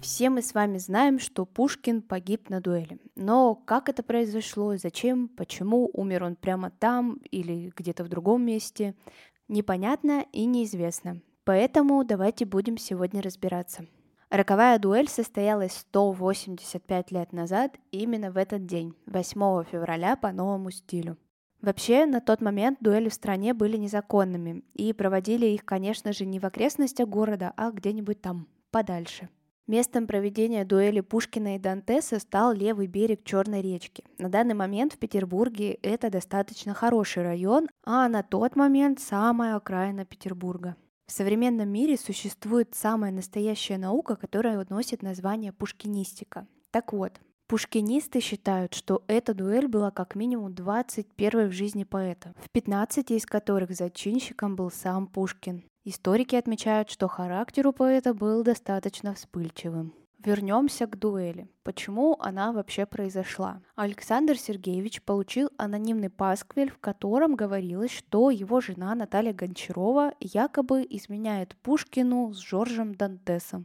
Все мы с вами знаем, что Пушкин погиб на дуэли. Но как это произошло, зачем, почему, умер он прямо там или где-то в другом месте, непонятно и неизвестно. Поэтому давайте будем сегодня разбираться. Роковая дуэль состоялась 185 лет назад именно в этот день, 8 февраля по новому стилю. Вообще, на тот момент дуэли в стране были незаконными, и проводили их, конечно же, не в окрестностях города, а где-нибудь там, подальше. Местом проведения дуэли Пушкина и Дантеса стал левый берег Черной речки. На данный момент в Петербурге это достаточно хороший район, а на тот момент самая окраина Петербурга. В современном мире существует самая настоящая наука, которая носит название пушкинистика. Так вот, Пушкинисты считают, что эта дуэль была как минимум 21 в жизни поэта, в 15 из которых зачинщиком был сам Пушкин. Историки отмечают, что характер у поэта был достаточно вспыльчивым. Вернемся к дуэли. Почему она вообще произошла? Александр Сергеевич получил анонимный пасквиль, в котором говорилось, что его жена Наталья Гончарова якобы изменяет Пушкину с Жоржем Дантесом.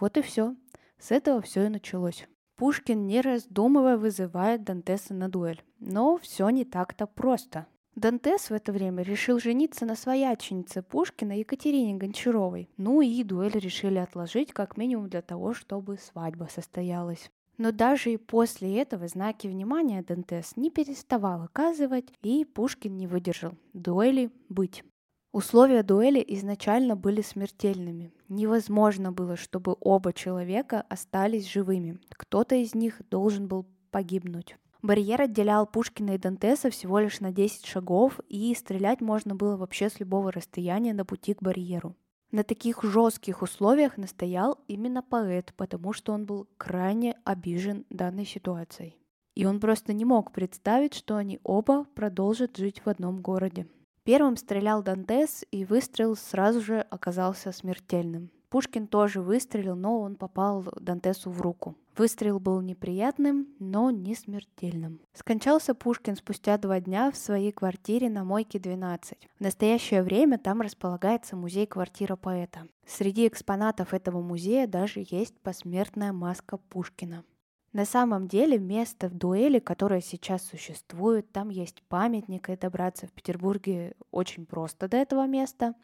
Вот и все. С этого все и началось. Пушкин, не раздумывая, вызывает Дантеса на дуэль. Но все не так-то просто. Дантес в это время решил жениться на свояченице Пушкина Екатерине Гончаровой. Ну и дуэль решили отложить как минимум для того, чтобы свадьба состоялась. Но даже и после этого знаки внимания Дантес не переставал оказывать, и Пушкин не выдержал. Дуэли быть. Условия дуэли изначально были смертельными. Невозможно было, чтобы оба человека остались живыми. Кто-то из них должен был погибнуть. Барьер отделял Пушкина и Дантеса всего лишь на 10 шагов, и стрелять можно было вообще с любого расстояния на пути к барьеру. На таких жестких условиях настоял именно поэт, потому что он был крайне обижен данной ситуацией. И он просто не мог представить, что они оба продолжат жить в одном городе. Первым стрелял Дантес, и выстрел сразу же оказался смертельным. Пушкин тоже выстрелил, но он попал Дантесу в руку. Выстрел был неприятным, но не смертельным. Скончался Пушкин спустя два дня в своей квартире на Мойке 12. В настоящее время там располагается музей-квартира поэта. Среди экспонатов этого музея даже есть посмертная маска Пушкина. На самом деле место в дуэли, которое сейчас существует, там есть памятник, и добраться в Петербурге очень просто до этого места.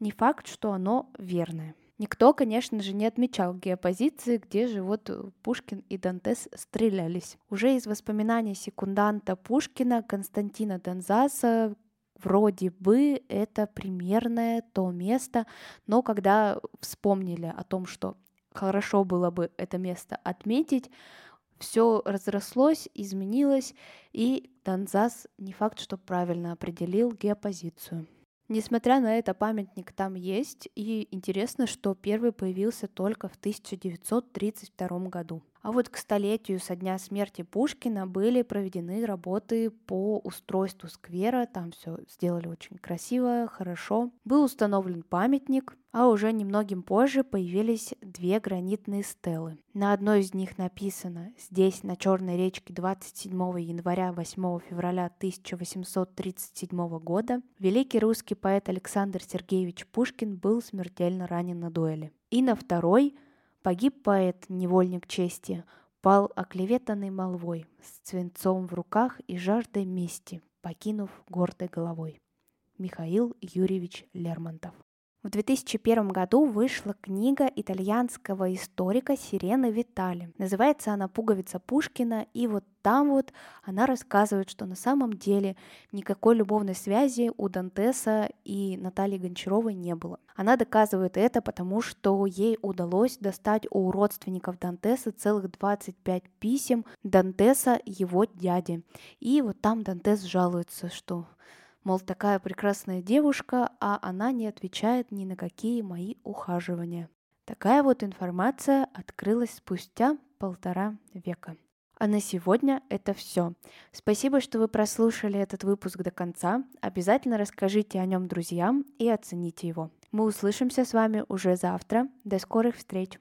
Не факт, что оно верное. Никто, конечно же, не отмечал геопозиции, где же вот Пушкин и Дантес стрелялись. Уже из воспоминаний секунданта Пушкина Константина Донзаса вроде бы это примерное то место, но когда вспомнили о том, что хорошо было бы это место отметить. Все разрослось, изменилось, и Танзас не факт, что правильно определил геопозицию. Несмотря на это, памятник там есть, и интересно, что первый появился только в 1932 году. А вот к столетию со дня смерти Пушкина были проведены работы по устройству сквера, там все сделали очень красиво, хорошо. Был установлен памятник, а уже немногим позже появились две гранитные стелы. На одной из них написано «Здесь, на Черной речке 27 января 8 февраля 1837 года великий русский поэт Александр Сергеевич Пушкин был смертельно ранен на дуэли». И на второй – Погиб поэт, невольник чести, пал оклеветанный молвой, с свинцом в руках и жаждой мести, покинув гордой головой. Михаил Юрьевич Лермонтов в 2001 году вышла книга итальянского историка Сирены Витали. Называется она «Пуговица Пушкина», и вот там вот она рассказывает, что на самом деле никакой любовной связи у Дантеса и Натальи Гончаровой не было. Она доказывает это, потому что ей удалось достать у родственников Дантеса целых 25 писем Дантеса его дяде. И вот там Дантес жалуется, что Мол, такая прекрасная девушка, а она не отвечает ни на какие мои ухаживания. Такая вот информация открылась спустя полтора века. А на сегодня это все. Спасибо, что вы прослушали этот выпуск до конца. Обязательно расскажите о нем друзьям и оцените его. Мы услышимся с вами уже завтра. До скорых встреч!